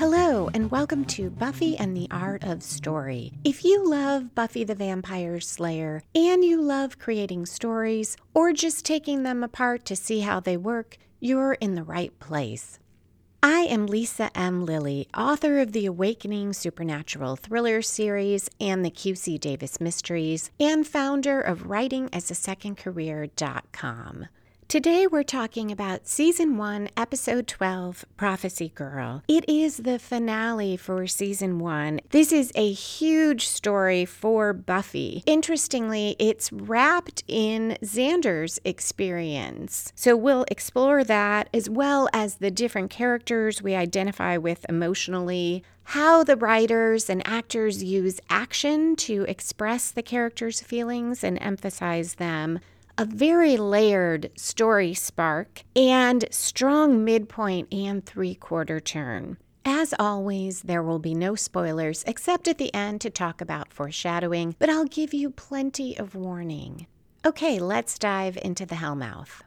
Hello, and welcome to Buffy and the Art of Story. If you love Buffy the Vampire Slayer and you love creating stories or just taking them apart to see how they work, you're in the right place. I am Lisa M. Lilly, author of the Awakening Supernatural Thriller series and the QC Davis Mysteries, and founder of WritingAsASecondCareer.com. Today we're talking about Season 1, Episode 12, Prophecy Girl. It is the finale for Season 1. This is a huge story for Buffy. Interestingly, it's wrapped in Xander's experience. So we'll explore that as well as the different characters we identify with emotionally how the writers and actors use action to express the characters' feelings and emphasize them, a very layered story spark, and strong midpoint and three quarter turn. As always, there will be no spoilers except at the end to talk about foreshadowing, but I'll give you plenty of warning. Okay, let's dive into the Hellmouth.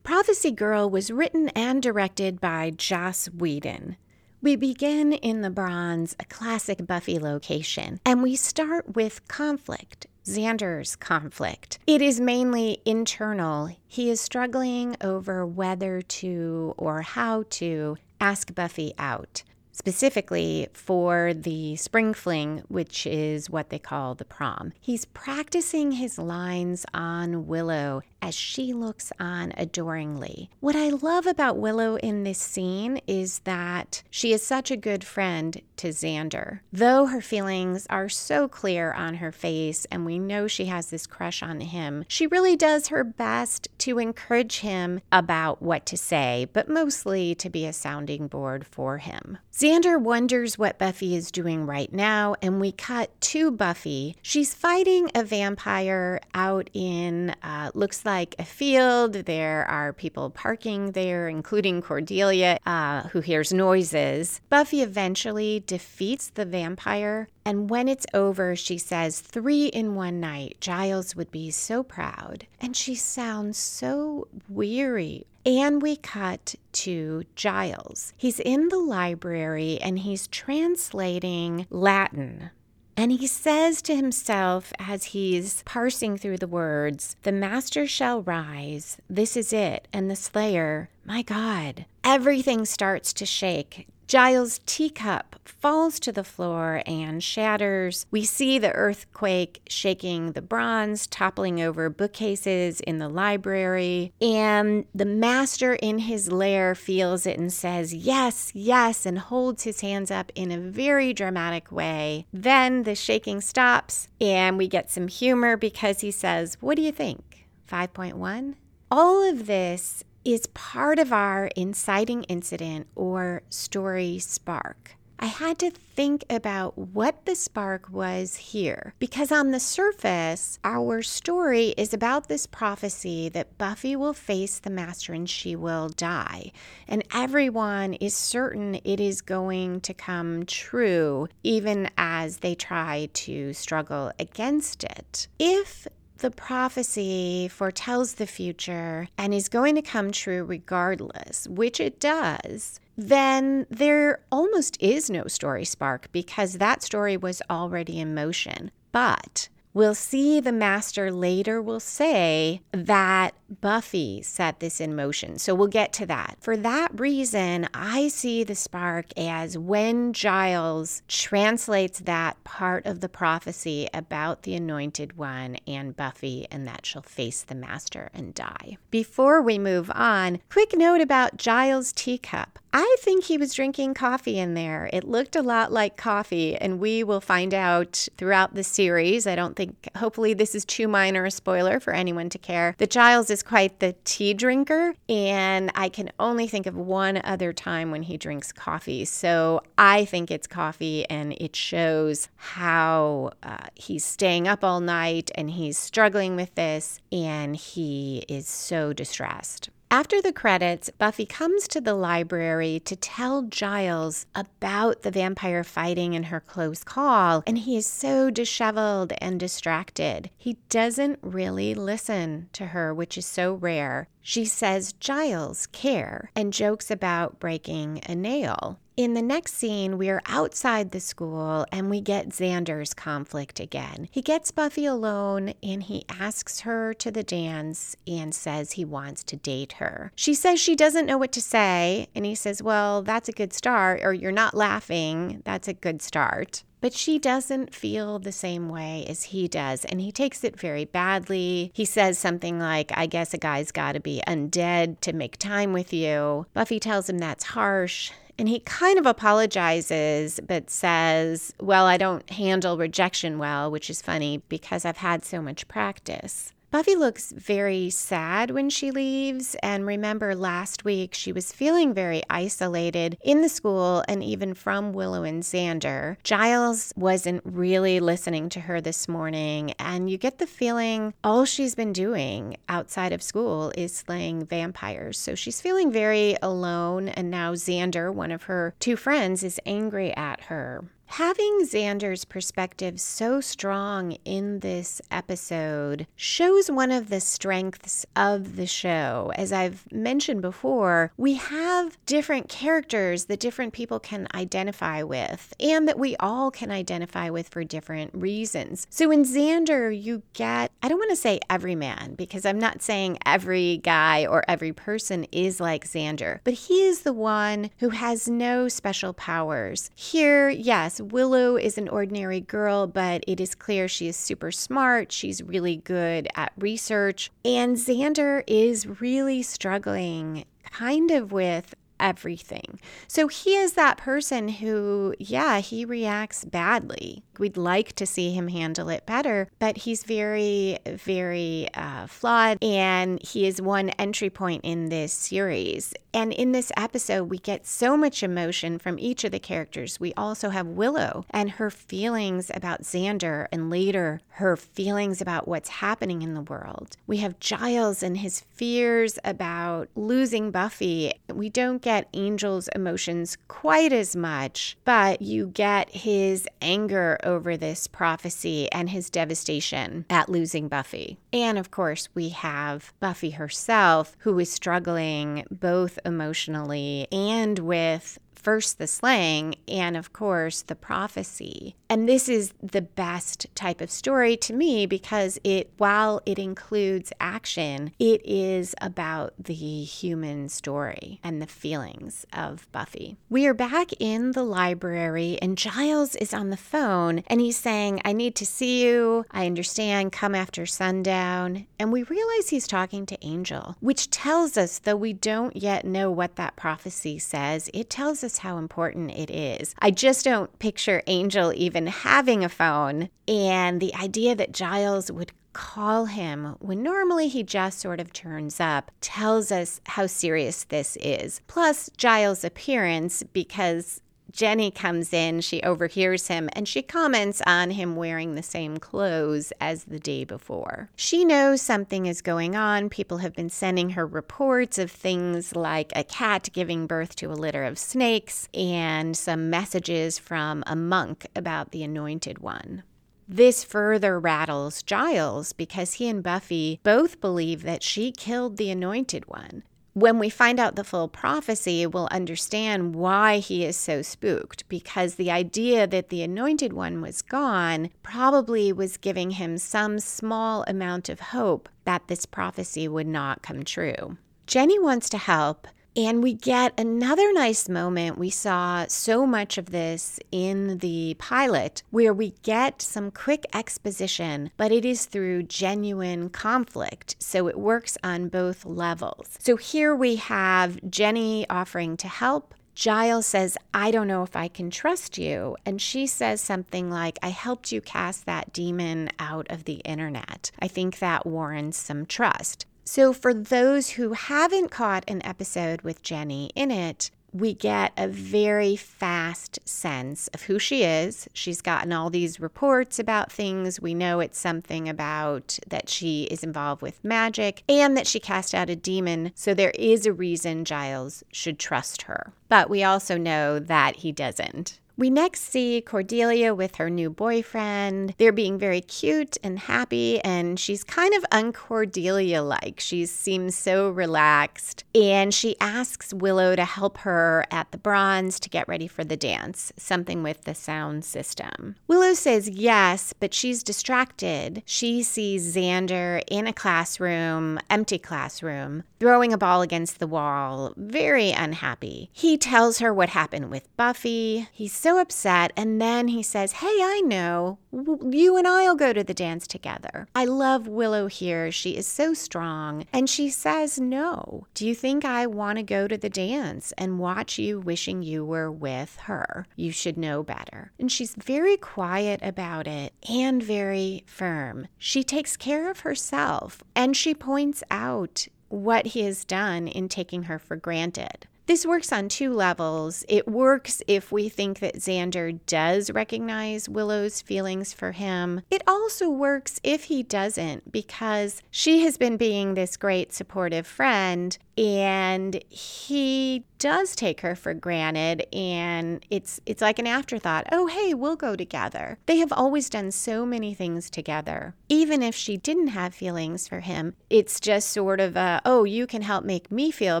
Prophecy Girl was written and directed by Joss Whedon. We begin in the Bronze, a classic Buffy location, and we start with conflict Xander's conflict. It is mainly internal. He is struggling over whether to or how to ask Buffy out specifically for the spring fling, which is what they call the prom. He's practicing his lines on Willow as she looks on adoringly. What I love about Willow in this scene is that she is such a good friend to Xander. Though her feelings are so clear on her face and we know she has this crush on him, she really does her best to encourage him about what to say, but mostly to be a sounding board for him. Xander wonders what Buffy is doing right now, and we cut to Buffy. She's fighting a vampire out in, uh, looks like a field. There are people parking there, including Cordelia, uh, who hears noises. Buffy eventually defeats the vampire, and when it's over, she says, Three in one night. Giles would be so proud. And she sounds so weary and we cut to Giles. He's in the library and he's translating Latin. And he says to himself as he's parsing through the words, The master shall rise. This is it. And the slayer, my God. Everything starts to shake. Giles' teacup falls to the floor and shatters. We see the earthquake shaking the bronze, toppling over bookcases in the library. And the master in his lair feels it and says, Yes, yes, and holds his hands up in a very dramatic way. Then the shaking stops, and we get some humor because he says, What do you think? 5.1? All of this is part of our inciting incident or story spark. I had to think about what the spark was here because, on the surface, our story is about this prophecy that Buffy will face the Master and she will die. And everyone is certain it is going to come true, even as they try to struggle against it. If the prophecy foretells the future and is going to come true regardless, which it does, then there almost is no story spark because that story was already in motion. But We'll see the master later will say that Buffy set this in motion. So we'll get to that. For that reason, I see the spark as when Giles translates that part of the prophecy about the anointed one and Buffy and that she'll face the master and die. Before we move on, quick note about Giles' teacup. I think he was drinking coffee in there. It looked a lot like coffee, and we will find out throughout the series. I don't think, hopefully, this is too minor a spoiler for anyone to care. That Giles is quite the tea drinker, and I can only think of one other time when he drinks coffee. So I think it's coffee, and it shows how uh, he's staying up all night and he's struggling with this, and he is so distressed. After the credits, Buffy comes to the library to tell Giles about the vampire fighting in her close call, and he is so disheveled and distracted. He doesn't really listen to her, which is so rare. She says Giles care and jokes about breaking a nail. In the next scene, we are outside the school and we get Xander's conflict again. He gets Buffy alone and he asks her to the dance and says he wants to date her. She says she doesn't know what to say, and he says, Well, that's a good start, or you're not laughing. That's a good start. But she doesn't feel the same way as he does, and he takes it very badly. He says something like, I guess a guy's got to be undead to make time with you. Buffy tells him that's harsh. And he kind of apologizes, but says, Well, I don't handle rejection well, which is funny because I've had so much practice. Buffy looks very sad when she leaves. And remember, last week she was feeling very isolated in the school and even from Willow and Xander. Giles wasn't really listening to her this morning. And you get the feeling all she's been doing outside of school is slaying vampires. So she's feeling very alone. And now Xander, one of her two friends, is angry at her. Having Xander's perspective so strong in this episode shows one of the strengths of the show. As I've mentioned before, we have different characters that different people can identify with and that we all can identify with for different reasons. So in Xander, you get, I don't want to say every man because I'm not saying every guy or every person is like Xander, but he is the one who has no special powers. Here, yes, Willow is an ordinary girl, but it is clear she is super smart. She's really good at research. And Xander is really struggling kind of with everything. So he is that person who, yeah, he reacts badly. We'd like to see him handle it better, but he's very, very uh, flawed, and he is one entry point in this series. And in this episode, we get so much emotion from each of the characters. We also have Willow and her feelings about Xander, and later her feelings about what's happening in the world. We have Giles and his fears about losing Buffy. We don't get Angel's emotions quite as much, but you get his anger this prophecy and his devastation at losing Buffy. And of course, we have Buffy herself, who is struggling both emotionally and with first the slaying and of course the prophecy and this is the best type of story to me because it, while it includes action, it is about the human story and the feelings of Buffy. We are back in the library, and Giles is on the phone and he's saying, I need to see you. I understand. Come after sundown. And we realize he's talking to Angel, which tells us, though we don't yet know what that prophecy says, it tells us how important it is. I just don't picture Angel even having a phone. And the idea that Giles would call him when normally he just sort of turns up tells us how serious this is. Plus, Giles' appearance, because Jenny comes in, she overhears him, and she comments on him wearing the same clothes as the day before. She knows something is going on. People have been sending her reports of things like a cat giving birth to a litter of snakes and some messages from a monk about the anointed one. This further rattles Giles because he and Buffy both believe that she killed the anointed one when we find out the full prophecy, we'll understand why he is so spooked because the idea that the anointed one was gone probably was giving him some small amount of hope that this prophecy would not come true. Jenny wants to help, and we get another nice moment. We saw so much of this in the pilot where we get some quick exposition, but it is through genuine conflict. So it works on both levels. So here we have Jenny offering to help. Giles says, I don't know if I can trust you. And she says something like, I helped you cast that demon out of the internet. I think that warrants some trust. So, for those who haven't caught an episode with Jenny in it, we get a very fast sense of who she is. She's gotten all these reports about things. We know it's something about that she is involved with magic and that she cast out a demon. So there is a reason Giles should trust her. But we also know that he doesn't. We next see Cordelia with her new boyfriend. They're being very cute and happy, and she's kind of uncordelia like. She seems so relaxed. And she asks Willow to help her at the bronze to get ready for the dance, something with the sound system. Willow says yes, but she's distracted. She sees Xander in a classroom, empty classroom, throwing a ball against the wall, very unhappy. He tells her what happened with Buffy. He's upset, and then he says, Hey, I know. You and I'll go to the dance together. I love Willow here. She is so strong. And she says, No. Do you think I want to go to the dance and watch you wishing you were with her? You should know better. And she's very quiet about it and very firm. She takes care of herself and she points out what he has done in taking her for granted. This works on two levels. It works if we think that Xander does recognize Willow's feelings for him. It also works if he doesn't, because she has been being this great supportive friend and he does take her for granted and it's it's like an afterthought. Oh hey we'll go together. They have always done so many things together. Even if she didn't have feelings for him it's just sort of a oh you can help make me feel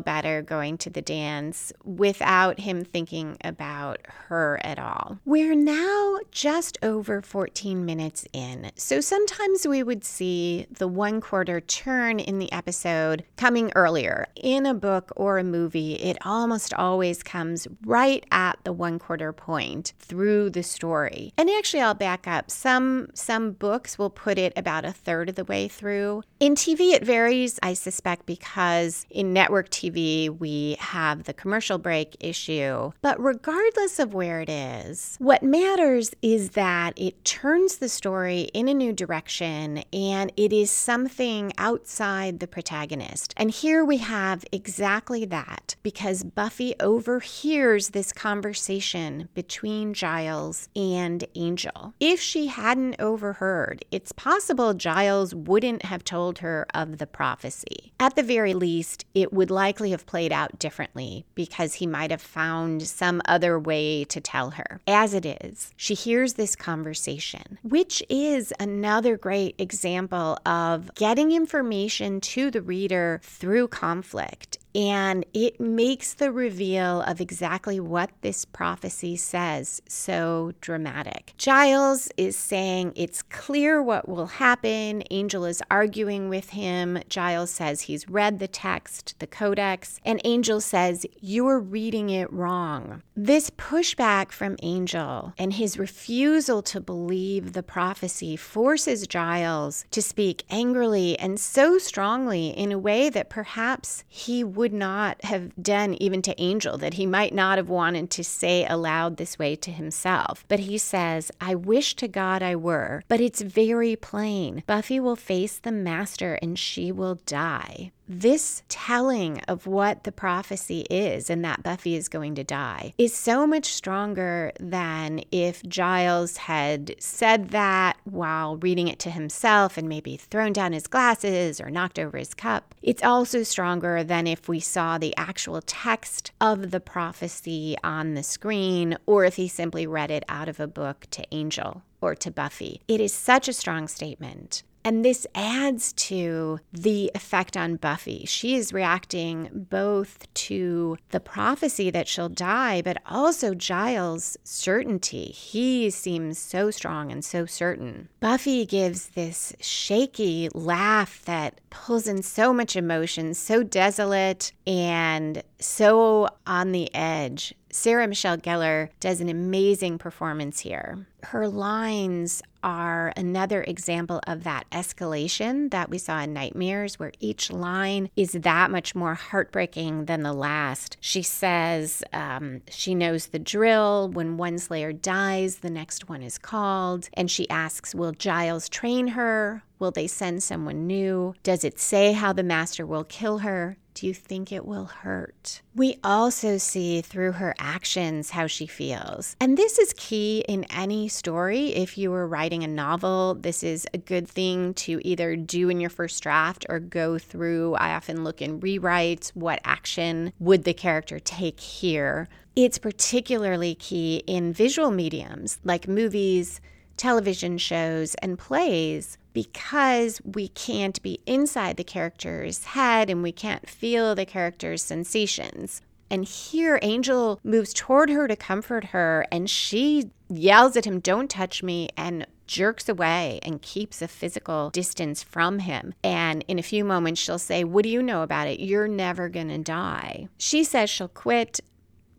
better going to the dance without him thinking about her at all. We're now just over 14 minutes in. So sometimes we would see the one quarter turn in the episode coming earlier in a book or a movie, it almost always comes right at the one quarter point through the story. And actually, I'll back up. Some some books will put it about a third of the way through. In TV, it varies, I suspect, because in network TV we have the commercial break issue. But regardless of where it is, what matters is that it turns the story in a new direction and it is something outside the protagonist. And here we have have exactly that because Buffy overhears this conversation between Giles and Angel. If she hadn't overheard, it's possible Giles wouldn't have told her of the prophecy. At the very least, it would likely have played out differently because he might have found some other way to tell her. As it is, she hears this conversation, which is another great example of getting information to the reader through conflict conflict and it makes the reveal of exactly what this prophecy says so dramatic. Giles is saying it's clear what will happen. Angel is arguing with him. Giles says he's read the text, the codex, and Angel says, You're reading it wrong. This pushback from Angel and his refusal to believe the prophecy forces Giles to speak angrily and so strongly in a way that perhaps he would would not have done even to Angel, that he might not have wanted to say aloud this way to himself. But he says, I wish to God I were, but it's very plain. Buffy will face the Master and she will die this telling of what the prophecy is and that Buffy is going to die is so much stronger than if Giles had said that while reading it to himself and maybe thrown down his glasses or knocked over his cup. It's also stronger than if we saw the actual text of the prophecy on the screen or if he simply read it out of a book to Angel or to Buffy. It is such a strong statement. And this adds to the effect on Buffy. She is reacting both to the prophecy that she'll die, but also Giles' certainty. He seems so strong and so certain. Buffy gives this shaky laugh that pulls in so much emotion, so desolate and so on the edge. Sarah Michelle Gellar does an amazing performance here. Her lines are another example of that escalation that we saw in Nightmares, where each line is that much more heartbreaking than the last. She says um, she knows the drill. When one Slayer dies, the next one is called. And she asks, Will Giles train her? Will they send someone new? Does it say how the master will kill her? Do you think it will hurt? We also see through her actions how she feels. And this is key in any story. If you were writing a novel, this is a good thing to either do in your first draft or go through. I often look in rewrites what action would the character take here. It's particularly key in visual mediums like movies, television shows, and plays because we can't be inside the character's head and we can't feel the character's sensations. And here, Angel moves toward her to comfort her, and she yells at him, Don't touch me, and jerks away and keeps a physical distance from him. And in a few moments, she'll say, What do you know about it? You're never going to die. She says she'll quit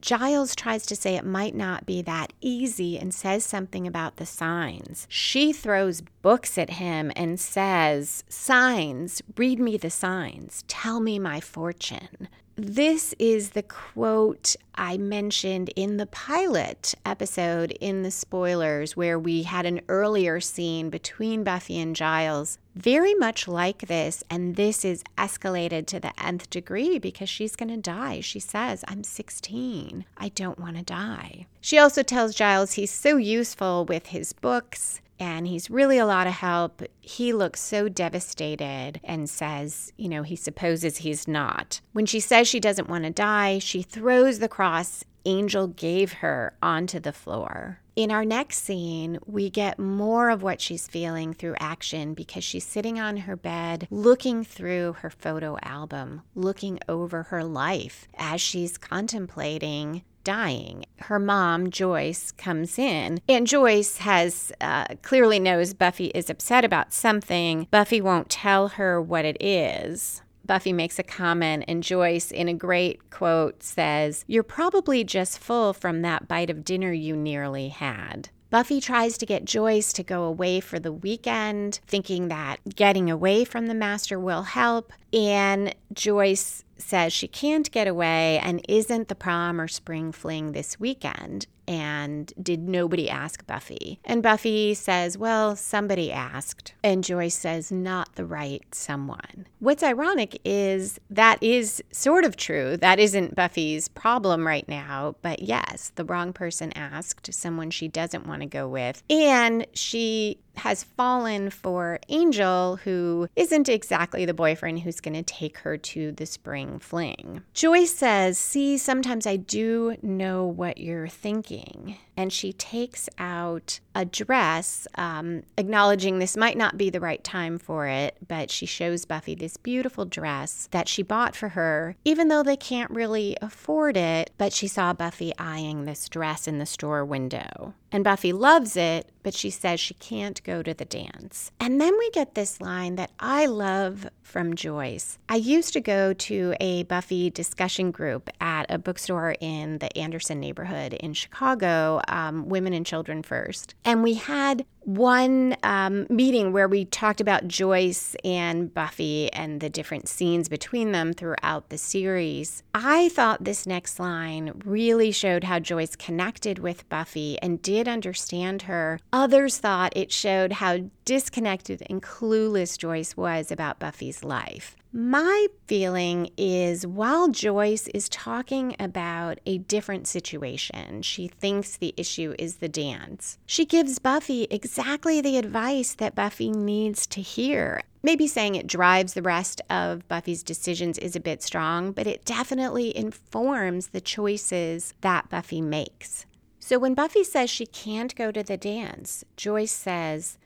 Giles tries to say it might not be that easy and says something about the signs. She throws books at him and says, Signs, read me the signs, tell me my fortune. This is the quote I mentioned in the pilot episode in the spoilers, where we had an earlier scene between Buffy and Giles, very much like this. And this is escalated to the nth degree because she's going to die. She says, I'm 16. I don't want to die. She also tells Giles he's so useful with his books and he's really a lot of help. He looks so devastated and says, you know, he supposes he's not. When she says she doesn't want to die, she throws the cross Angel gave her onto the floor. In our next scene, we get more of what she's feeling through action because she's sitting on her bed, looking through her photo album, looking over her life as she's contemplating dying. Her mom, Joyce, comes in, and Joyce has uh, clearly knows Buffy is upset about something. Buffy won't tell her what it is. Buffy makes a comment, and Joyce, in a great quote, says, You're probably just full from that bite of dinner you nearly had. Buffy tries to get Joyce to go away for the weekend, thinking that getting away from the master will help. And Joyce says she can't get away and isn't the prom or spring fling this weekend. And did nobody ask Buffy? And Buffy says, Well, somebody asked. And Joyce says, Not the right someone. What's ironic is that is sort of true. That isn't Buffy's problem right now. But yes, the wrong person asked, someone she doesn't want to go with. And she has fallen for Angel, who isn't exactly the boyfriend who's going to take her to the spring fling. Joyce says, See, sometimes I do know what you're thinking. And she takes out a dress, um, acknowledging this might not be the right time for it, but she shows Buffy this beautiful dress that she bought for her, even though they can't really afford it. But she saw Buffy eyeing this dress in the store window. And Buffy loves it, but she says she can't go to the dance. And then we get this line that I love from Joyce. I used to go to a Buffy discussion group at a bookstore in the Anderson neighborhood in Chicago, um, Women and Children First. And we had one um, meeting where we talked about Joyce and Buffy and the different scenes between them throughout the series. I thought this next line really showed how Joyce connected with Buffy and did understand her. Others thought it showed how disconnected and clueless Joyce was about Buffy's life. My feeling is while Joyce is talking about a different situation, she thinks the issue is the dance. She gives Buffy exactly the advice that Buffy needs to hear. Maybe saying it drives the rest of Buffy's decisions is a bit strong, but it definitely informs the choices that Buffy makes. So when Buffy says she can't go to the dance, Joyce says,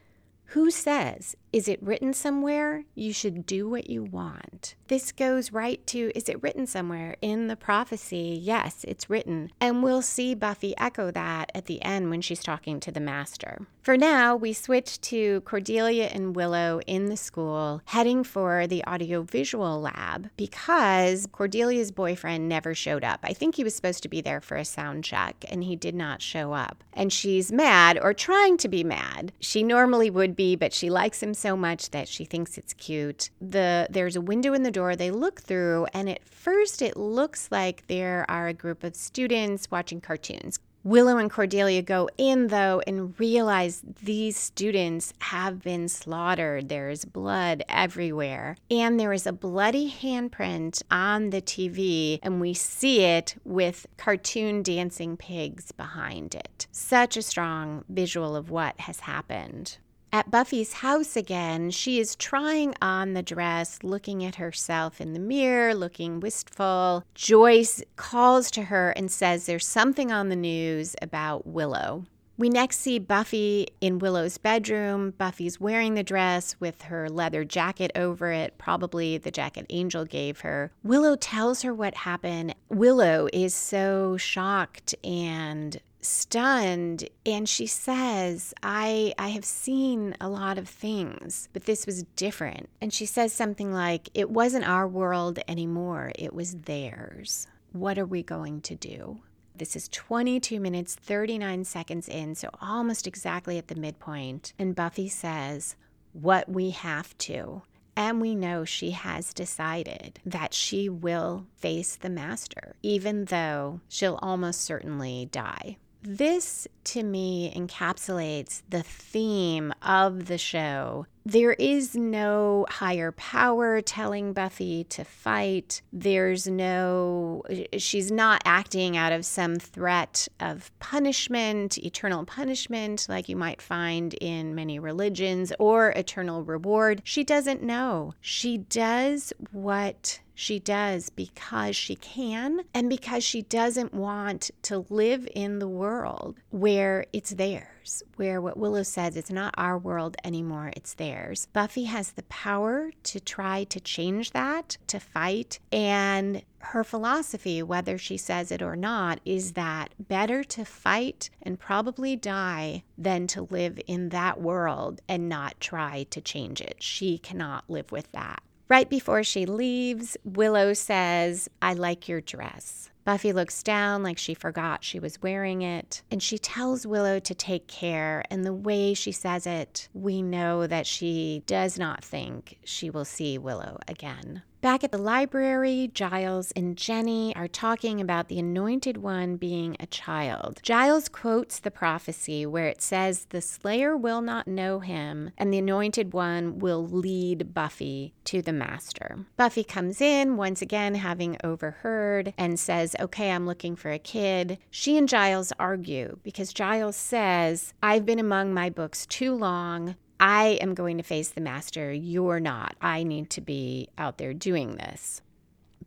Who says? Is it written somewhere? You should do what you want. This goes right to is it written somewhere in the prophecy? Yes, it's written. And we'll see Buffy echo that at the end when she's talking to the master. For now, we switch to Cordelia and Willow in the school, heading for the audiovisual lab because Cordelia's boyfriend never showed up. I think he was supposed to be there for a sound check and he did not show up. And she's mad or trying to be mad. She normally would be, but she likes him so much that she thinks it's cute. The there's a window in the door they look through and at first it looks like there are a group of students watching cartoons. Willow and Cordelia go in, though, and realize these students have been slaughtered. There's blood everywhere. And there is a bloody handprint on the TV, and we see it with cartoon dancing pigs behind it. Such a strong visual of what has happened. At Buffy's house again, she is trying on the dress, looking at herself in the mirror, looking wistful. Joyce calls to her and says there's something on the news about Willow. We next see Buffy in Willow's bedroom. Buffy's wearing the dress with her leather jacket over it, probably the jacket Angel gave her. Willow tells her what happened. Willow is so shocked and stunned and she says i i have seen a lot of things but this was different. And she says something like it wasn't our world anymore it was theirs. What are we going to do? This is 22 minutes 39 seconds in so almost exactly at the midpoint. And buffy says what we have to. And we know she has decided that she will face the master, even though she'll almost certainly die. This to me encapsulates the theme of the show. There is no higher power telling Buffy to fight. There's no, she's not acting out of some threat of punishment, eternal punishment, like you might find in many religions, or eternal reward. She doesn't know. She does what she does because she can and because she doesn't want to live in the world where it's theirs, where what Willow says, it's not our world anymore, it's theirs. Buffy has the power to try to change that, to fight, and her philosophy, whether she says it or not, is that better to fight and probably die than to live in that world and not try to change it. She cannot live with that. Right before she leaves, Willow says, I like your dress. Buffy looks down like she forgot she was wearing it, and she tells Willow to take care. And the way she says it, we know that she does not think she will see Willow again. Back at the library, Giles and Jenny are talking about the Anointed One being a child. Giles quotes the prophecy where it says, The Slayer will not know him, and the Anointed One will lead Buffy to the Master. Buffy comes in, once again having overheard, and says, Okay, I'm looking for a kid. She and Giles argue because Giles says, I've been among my books too long. I am going to face the master. You're not. I need to be out there doing this.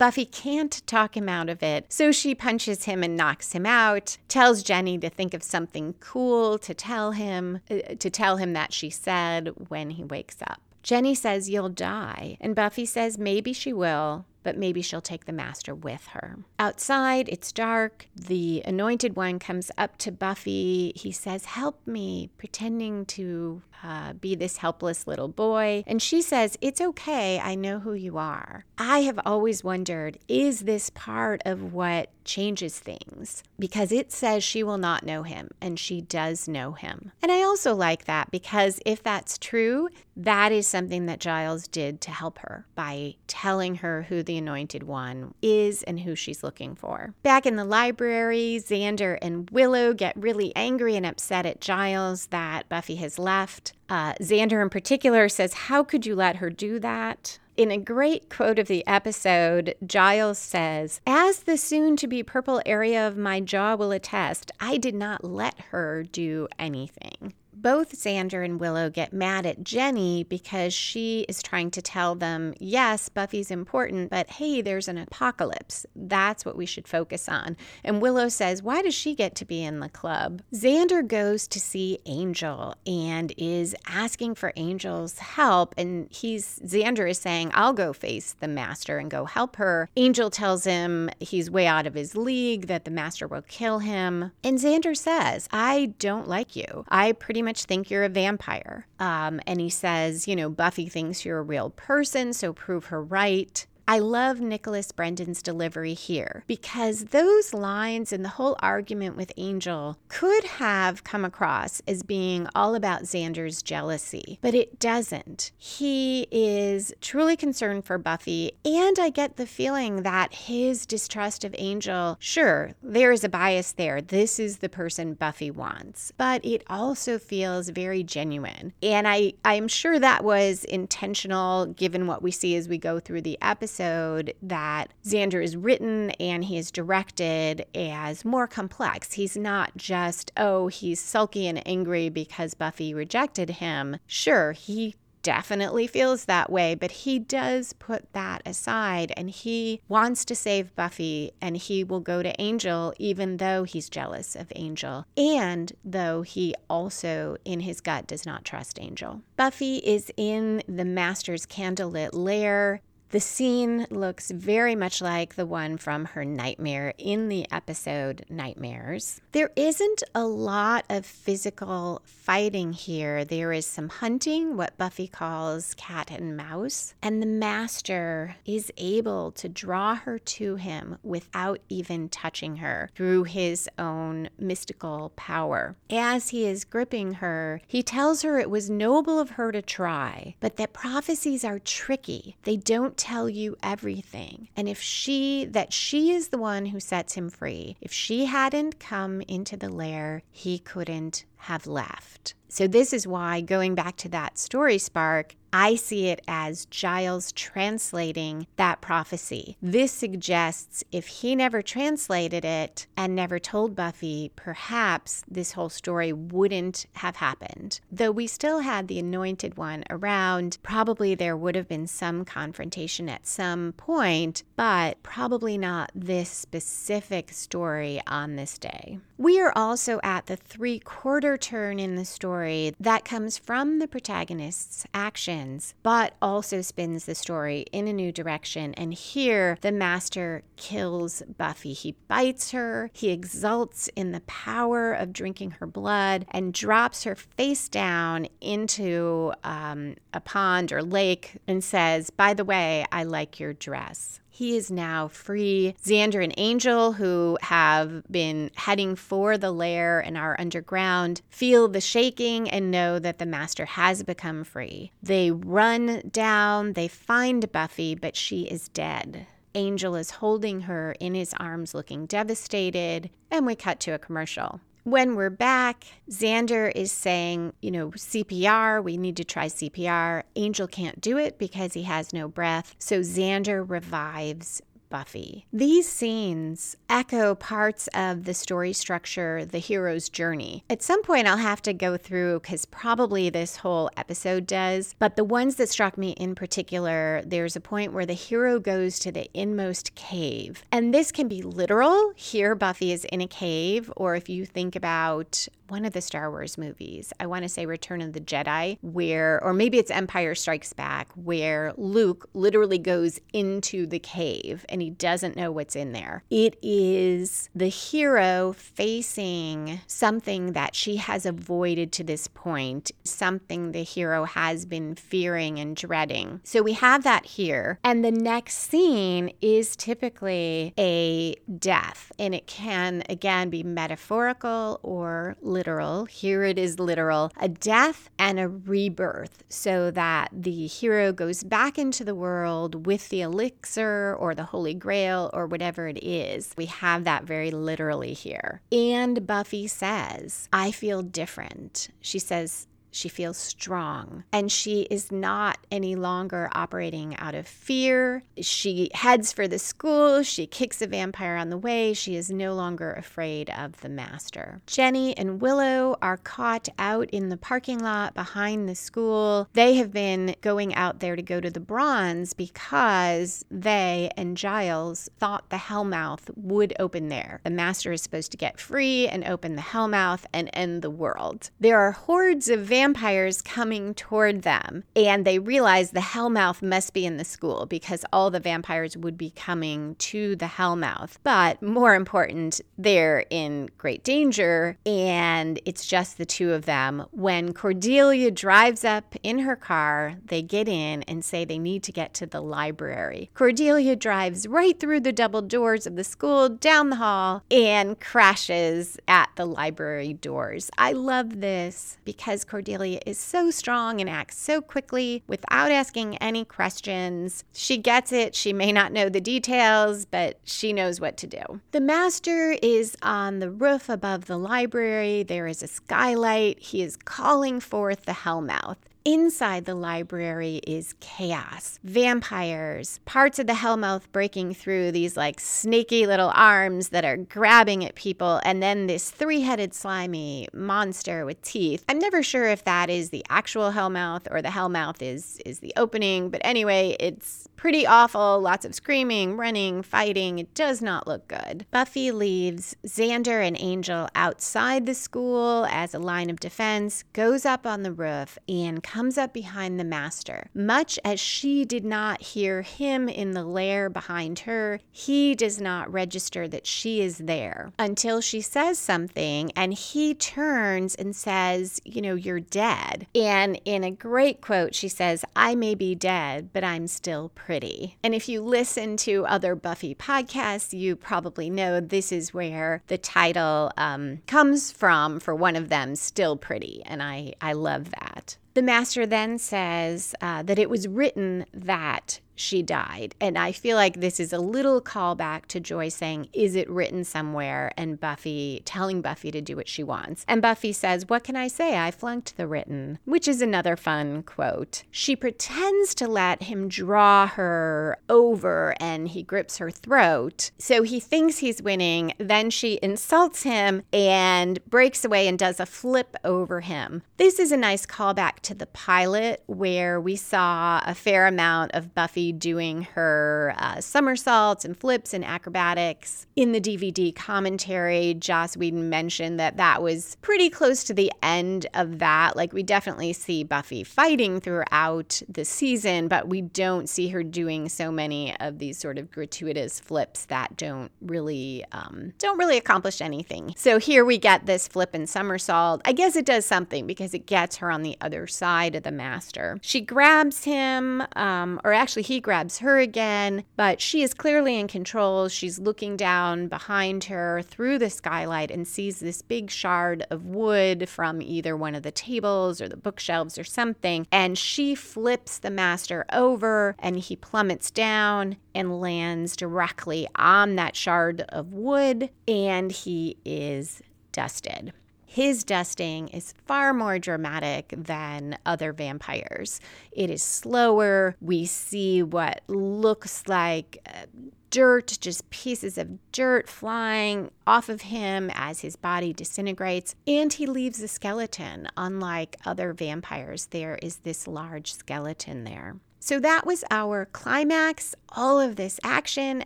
Buffy can't talk him out of it, so she punches him and knocks him out, tells Jenny to think of something cool to tell him, uh, to tell him that she said when he wakes up. Jenny says, You'll die. And Buffy says, Maybe she will, but maybe she'll take the master with her. Outside, it's dark. The anointed one comes up to Buffy. He says, Help me, pretending to uh, be this helpless little boy. And she says, It's okay. I know who you are. I have always wondered is this part of what changes things? Because it says she will not know him, and she does know him. And I also like that because if that's true, that is something that Giles did to help her by telling her who the anointed one is and who she's looking for. Back in the library, Xander and Willow get really angry and upset at Giles that Buffy has left. Uh, Xander, in particular, says, How could you let her do that? In a great quote of the episode, Giles says, As the soon to be purple area of my jaw will attest, I did not let her do anything both Xander and Willow get mad at Jenny because she is trying to tell them, yes, Buffy's important, but hey, there's an apocalypse. That's what we should focus on. And Willow says, why does she get to be in the club? Xander goes to see Angel and is asking for Angel's help. And he's, Xander is saying, I'll go face the master and go help her. Angel tells him he's way out of his league, that the master will kill him. And Xander says, I don't like you. I pretty much much think you're a vampire. Um, and he says, you know, Buffy thinks you're a real person, so prove her right. I love Nicholas Brendon's delivery here because those lines and the whole argument with Angel could have come across as being all about Xander's jealousy, but it doesn't. He is truly concerned for Buffy, and I get the feeling that his distrust of Angel, sure, there is a bias there. This is the person Buffy wants, but it also feels very genuine. And I, I'm sure that was intentional given what we see as we go through the episode that Xander is written and he is directed as more complex. He's not just, oh, he's sulky and angry because Buffy rejected him. Sure, he definitely feels that way, but he does put that aside and he wants to save Buffy and he will go to Angel even though he's jealous of Angel and though he also in his gut does not trust Angel. Buffy is in the Master's candlelit lair. The scene looks very much like the one from her nightmare in the episode Nightmares. There isn't a lot of physical fighting here. There is some hunting, what Buffy calls cat and mouse, and the master is able to draw her to him without even touching her through his own mystical power. As he is gripping her, he tells her it was noble of her to try, but that prophecies are tricky. They don't tell you everything. And if she, that she is the one who sets him free, if she hadn't come into the lair, he couldn't have left. So, this is why, going back to that story spark, I see it as Giles translating that prophecy. This suggests if he never translated it and never told Buffy, perhaps this whole story wouldn't have happened. Though we still had the anointed one around, probably there would have been some confrontation at some point, but probably not this specific story on this day. We are also at the three quarter turn in the story that comes from the protagonist's actions, but also spins the story in a new direction. And here, the master kills Buffy. He bites her, he exults in the power of drinking her blood, and drops her face down into um, a pond or lake and says, By the way, I like your dress. He is now free. Xander and Angel, who have been heading for the lair and are underground, feel the shaking and know that the master has become free. They run down, they find Buffy, but she is dead. Angel is holding her in his arms, looking devastated, and we cut to a commercial. When we're back, Xander is saying, you know, CPR, we need to try CPR. Angel can't do it because he has no breath. So Xander revives Buffy. These scenes echo parts of the story structure, the hero's journey. At some point, I'll have to go through because probably this whole episode does, but the ones that struck me in particular, there's a point where the hero goes to the inmost cave. And this can be literal. Here, Buffy is in a cave, or if you think about one of the Star Wars movies. I want to say Return of the Jedi, where, or maybe it's Empire Strikes Back, where Luke literally goes into the cave and he doesn't know what's in there. It is the hero facing something that she has avoided to this point, something the hero has been fearing and dreading. So we have that here. And the next scene is typically a death, and it can again be metaphorical or literal literal. Here it is literal a death and a rebirth, so that the hero goes back into the world with the elixir or the Holy Grail or whatever it is. We have that very literally here. And Buffy says, I feel different. She says, she feels strong and she is not any longer operating out of fear. She heads for the school. She kicks a vampire on the way. She is no longer afraid of the master. Jenny and Willow are caught out in the parking lot behind the school. They have been going out there to go to the bronze because they and Giles thought the Hellmouth would open there. The master is supposed to get free and open the Hellmouth and end the world. There are hordes of vampires vampires coming toward them. And they realize the Hellmouth must be in the school because all the vampires would be coming to the Hellmouth. But more important, they're in great danger. And it's just the two of them. When Cordelia drives up in her car, they get in and say they need to get to the library. Cordelia drives right through the double doors of the school, down the hall, and crashes at the library doors. I love this because Cordelia is so strong and acts so quickly without asking any questions. She gets it. She may not know the details, but she knows what to do. The master is on the roof above the library. There is a skylight. He is calling forth the Hellmouth. Inside the library is chaos, vampires, parts of the Hellmouth breaking through these like snaky little arms that are grabbing at people, and then this three headed slimy monster with teeth. I'm never sure if that is the actual Hellmouth or the Hellmouth is, is the opening, but anyway, it's pretty awful. Lots of screaming, running, fighting. It does not look good. Buffy leaves Xander and Angel outside the school as a line of defense, goes up on the roof, and comes up behind the master. Much as she did not hear him in the lair behind her, he does not register that she is there until she says something and he turns and says, You know, you're dead. And in a great quote, she says, I may be dead, but I'm still pretty. And if you listen to other Buffy podcasts, you probably know this is where the title um, comes from for one of them, Still Pretty. And I, I love that. The master then says uh, that it was written that she died. And I feel like this is a little callback to Joyce saying, Is it written somewhere? And Buffy telling Buffy to do what she wants. And Buffy says, What can I say? I flunked the written, which is another fun quote. She pretends to let him draw her over and he grips her throat. So he thinks he's winning. Then she insults him and breaks away and does a flip over him. This is a nice callback to the pilot where we saw a fair amount of Buffy doing her uh, somersaults and flips and acrobatics. In the DVD commentary, Joss Whedon mentioned that that was pretty close to the end of that. Like, we definitely see Buffy fighting throughout the season, but we don't see her doing so many of these sort of gratuitous flips that don't really um, don't really accomplish anything. So here we get this flip and somersault. I guess it does something because it gets her on the other side of the master. She grabs him, um, or actually he grabs her again, but she is clearly in control. She's looking down behind her through the skylight and sees this big shard of wood from either one of the tables or the bookshelves or something. And she flips the master over and he plummets down and lands directly on that shard of wood and he is dusted his dusting is far more dramatic than other vampires. It is slower. We see what looks like uh, dirt, just pieces of dirt flying off of him as his body disintegrates. And he leaves a skeleton. Unlike other vampires, there is this large skeleton there. So that was our climax. All of this action,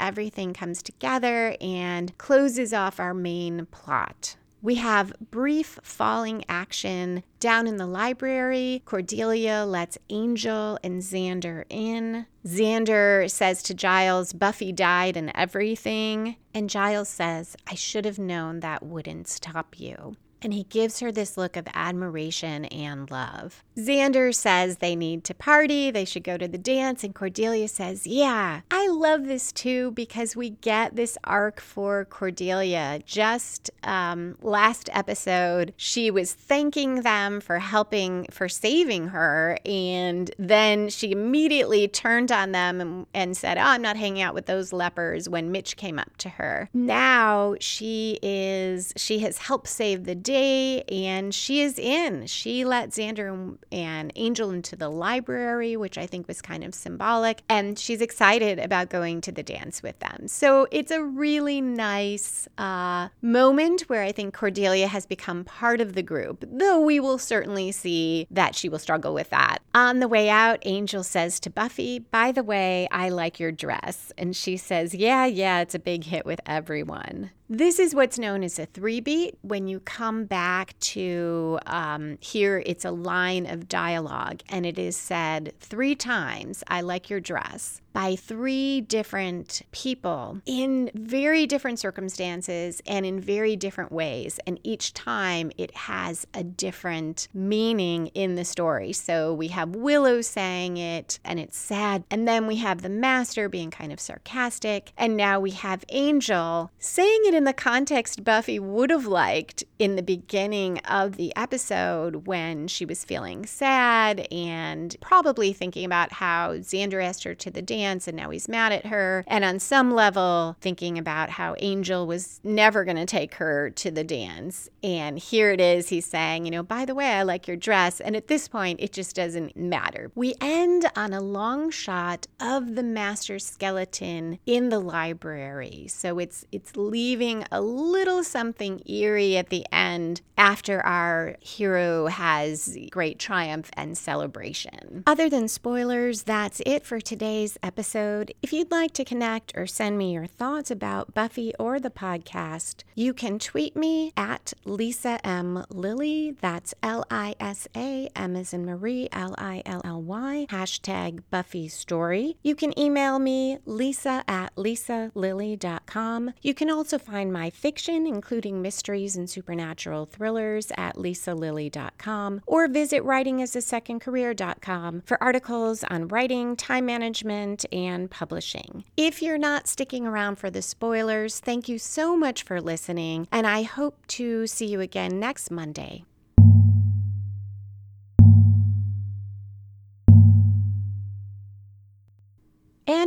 everything comes together and closes off our main plot. We have brief falling action down in the library. Cordelia lets Angel and Xander in. Xander says to Giles, Buffy died and everything. And Giles says, I should have known that wouldn't stop you and he gives her this look of admiration and love. Xander says they need to party, they should go to the dance, and Cordelia says, Yeah, I love this too because we get this arc for Cordelia. Just um, last episode, she was thanking them for helping, for saving her, and then she immediately turned on them and, and said, Oh, I'm not hanging out with those lepers when Mitch came up to her. Now she is, she has helped save the day day and she is in. She let Xander and Angel into the library, which I think was kind of symbolic, and she's excited about going to the dance with them. So it's a really nice uh, moment where I think Cordelia has become part of the group, though we will certainly see that she will struggle with that. On the way out, Angel says to Buffy, By the way, I like your dress. And she says, Yeah, yeah, it's a big hit with everyone. This is what's known as a three beat when you come back to um, here, it's a line of dialogue, and it is said three times I like your dress by three different people in very different circumstances and in very different ways. And each time it has a different meaning in the story. So we have Willow saying it and it's sad. And then we have the master being kind of sarcastic. And now we have Angel saying it in the context Buffy would have liked in the beginning of the episode when she was feeling sad and probably thinking about how Xander asked her to the dance dance and now he's mad at her. And on some level, thinking about how Angel was never going to take her to the dance. And here it is, he's saying, you know, by the way, I like your dress. And at this point, it just doesn't matter. We end on a long shot of the master skeleton in the library. So it's it's leaving a little something eerie at the end after our hero has great triumph and celebration. Other than spoilers, that's it for today's episode episode. If you'd like to connect or send me your thoughts about Buffy or the podcast, you can tweet me at Lisa M. Lilly. That's L I S A, M as in Marie, L I L L Y, hashtag Buffy Story. You can email me, lisa at lisalilly.com. You can also find my fiction, including mysteries and supernatural thrillers, at lisalilly.com, or visit writingasasecondcareer.com for articles on writing, time management, and publishing. If you're not sticking around for the spoilers, thank you so much for listening, and I hope to see you again next Monday.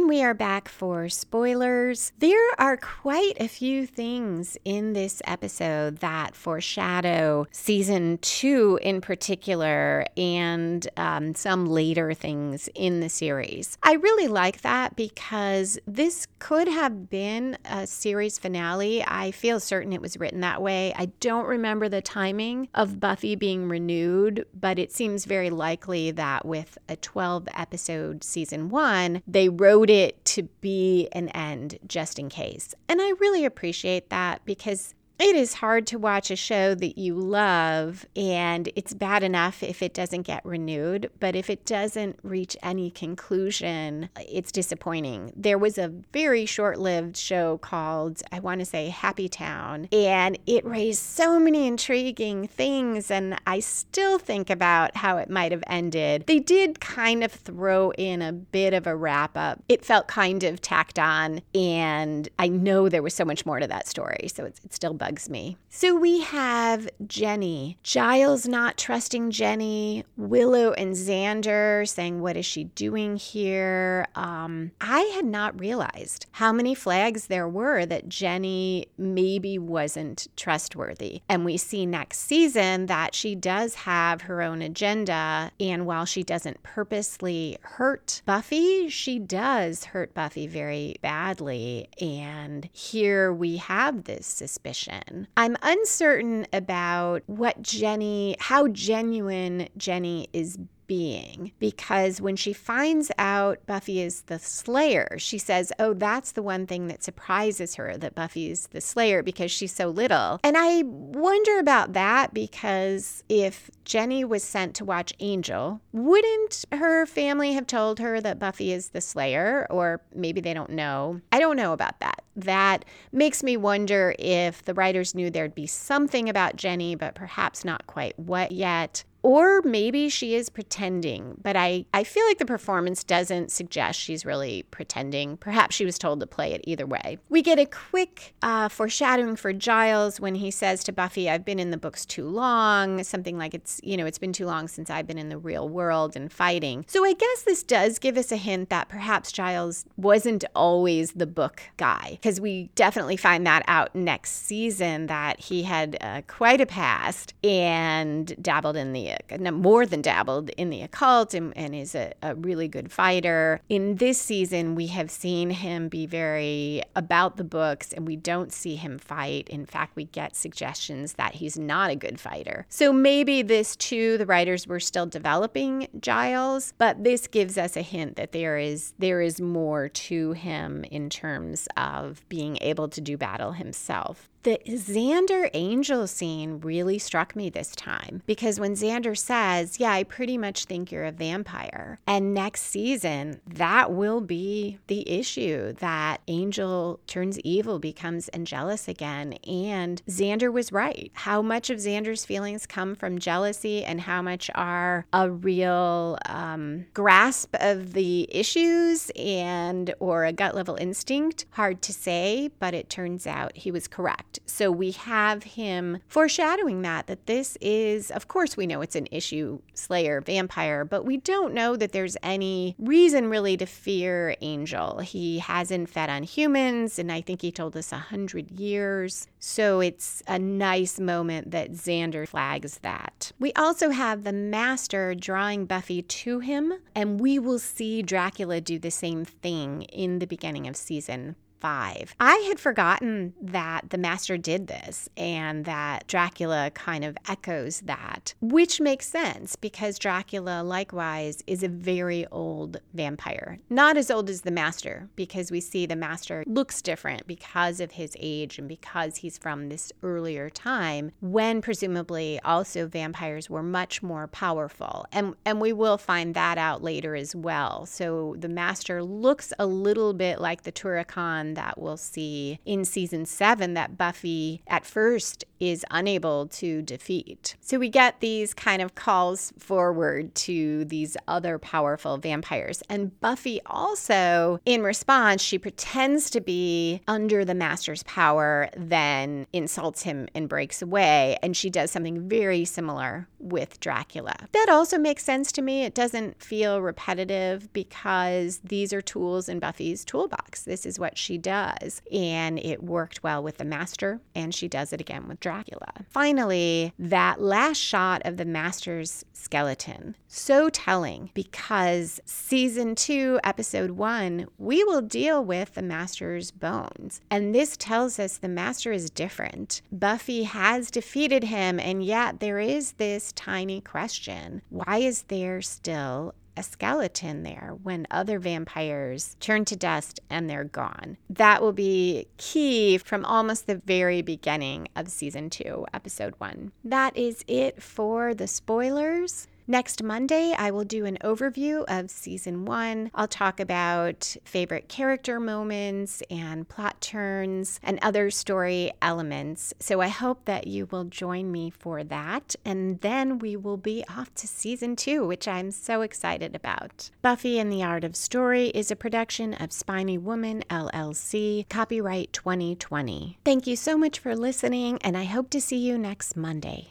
We are back for spoilers. There are quite a few things in this episode that foreshadow season two in particular and um, some later things in the series. I really like that because this could have been a series finale. I feel certain it was written that way. I don't remember the timing of Buffy being renewed, but it seems very likely that with a 12 episode season one, they wrote it to be an end just in case. And I really appreciate that because it is hard to watch a show that you love and it's bad enough if it doesn't get renewed, but if it doesn't reach any conclusion, it's disappointing. There was a very short lived show called, I want to say, Happy Town, and it raised so many intriguing things, and I still think about how it might have ended. They did kind of throw in a bit of a wrap up. It felt kind of tacked on, and I know there was so much more to that story, so it's, it's still bugs me. So we have Jenny, Giles not trusting Jenny, Willow and Xander saying, What is she doing here? Um, I had not realized how many flags there were that Jenny maybe wasn't trustworthy. And we see next season that she does have her own agenda. And while she doesn't purposely hurt Buffy, she does hurt Buffy very badly. And here we have this suspicion I'm uncertain about what Jenny, how genuine Jenny is being because when she finds out Buffy is the Slayer, she says, Oh, that's the one thing that surprises her that Buffy is the Slayer because she's so little. And I wonder about that because if Jenny was sent to watch Angel, wouldn't her family have told her that Buffy is the Slayer? Or maybe they don't know. I don't know about that. That makes me wonder if the writers knew there'd be something about Jenny, but perhaps not quite what yet or maybe she is pretending but i i feel like the performance doesn't suggest she's really pretending. Perhaps she was told to play it either way. We get a quick uh, foreshadowing for giles when he says to buffy i've been in the books too long something like it's you know it's been too long since i've been in the real world and fighting. So i guess this does give us a hint that perhaps giles wasn't always the book guy because we definitely find that out next season that he had uh, quite a past and dabbled in the more than dabbled in the occult and, and is a, a really good fighter. In this season, we have seen him be very about the books and we don't see him fight. In fact, we get suggestions that he's not a good fighter. So maybe this too, the writers were still developing Giles, but this gives us a hint that there is there is more to him in terms of being able to do battle himself. The Xander Angel scene really struck me this time because when Xander says, Yeah, I pretty much think you're a vampire, and next season, that will be the issue that Angel turns evil, becomes Angelus again. And Xander was right. How much of Xander's feelings come from jealousy and how much are a real um, grasp of the issues and or a gut level instinct? Hard to say, but it turns out he was correct. So we have him foreshadowing that, that this is, of course, we know it's an issue slayer vampire, but we don't know that there's any reason really to fear Angel. He hasn't fed on humans, and I think he told us a hundred years. So it's a nice moment that Xander flags that. We also have the master drawing Buffy to him, and we will see Dracula do the same thing in the beginning of season five. I had forgotten that the master did this and that Dracula kind of echoes that, which makes sense because Dracula, likewise, is a very old vampire. Not as old as the master, because we see the master looks different because of his age and because he's from this earlier time when presumably also vampires were much more powerful. And, and we will find that out later as well. So the master looks a little bit like the Turok-Han that we'll see in season seven that Buffy at first is unable to defeat. So we get these kind of calls forward to these other powerful vampires. And Buffy also, in response, she pretends to be under the master's power, then insults him and breaks away. And she does something very similar with Dracula. That also makes sense to me. It doesn't feel repetitive because these are tools in Buffy's toolbox. This is what does. And it worked well with the master, and she does it again with Dracula. Finally, that last shot of the master's skeleton, so telling because season two, episode one, we will deal with the master's bones. And this tells us the master is different. Buffy has defeated him, and yet there is this tiny question why is there still a skeleton there when other vampires turn to dust and they're gone. That will be key from almost the very beginning of season two, episode one. That is it for the spoilers. Next Monday, I will do an overview of season one. I'll talk about favorite character moments and plot turns and other story elements. So I hope that you will join me for that. And then we will be off to season two, which I'm so excited about. Buffy and the Art of Story is a production of Spiny Woman LLC, copyright 2020. Thank you so much for listening, and I hope to see you next Monday.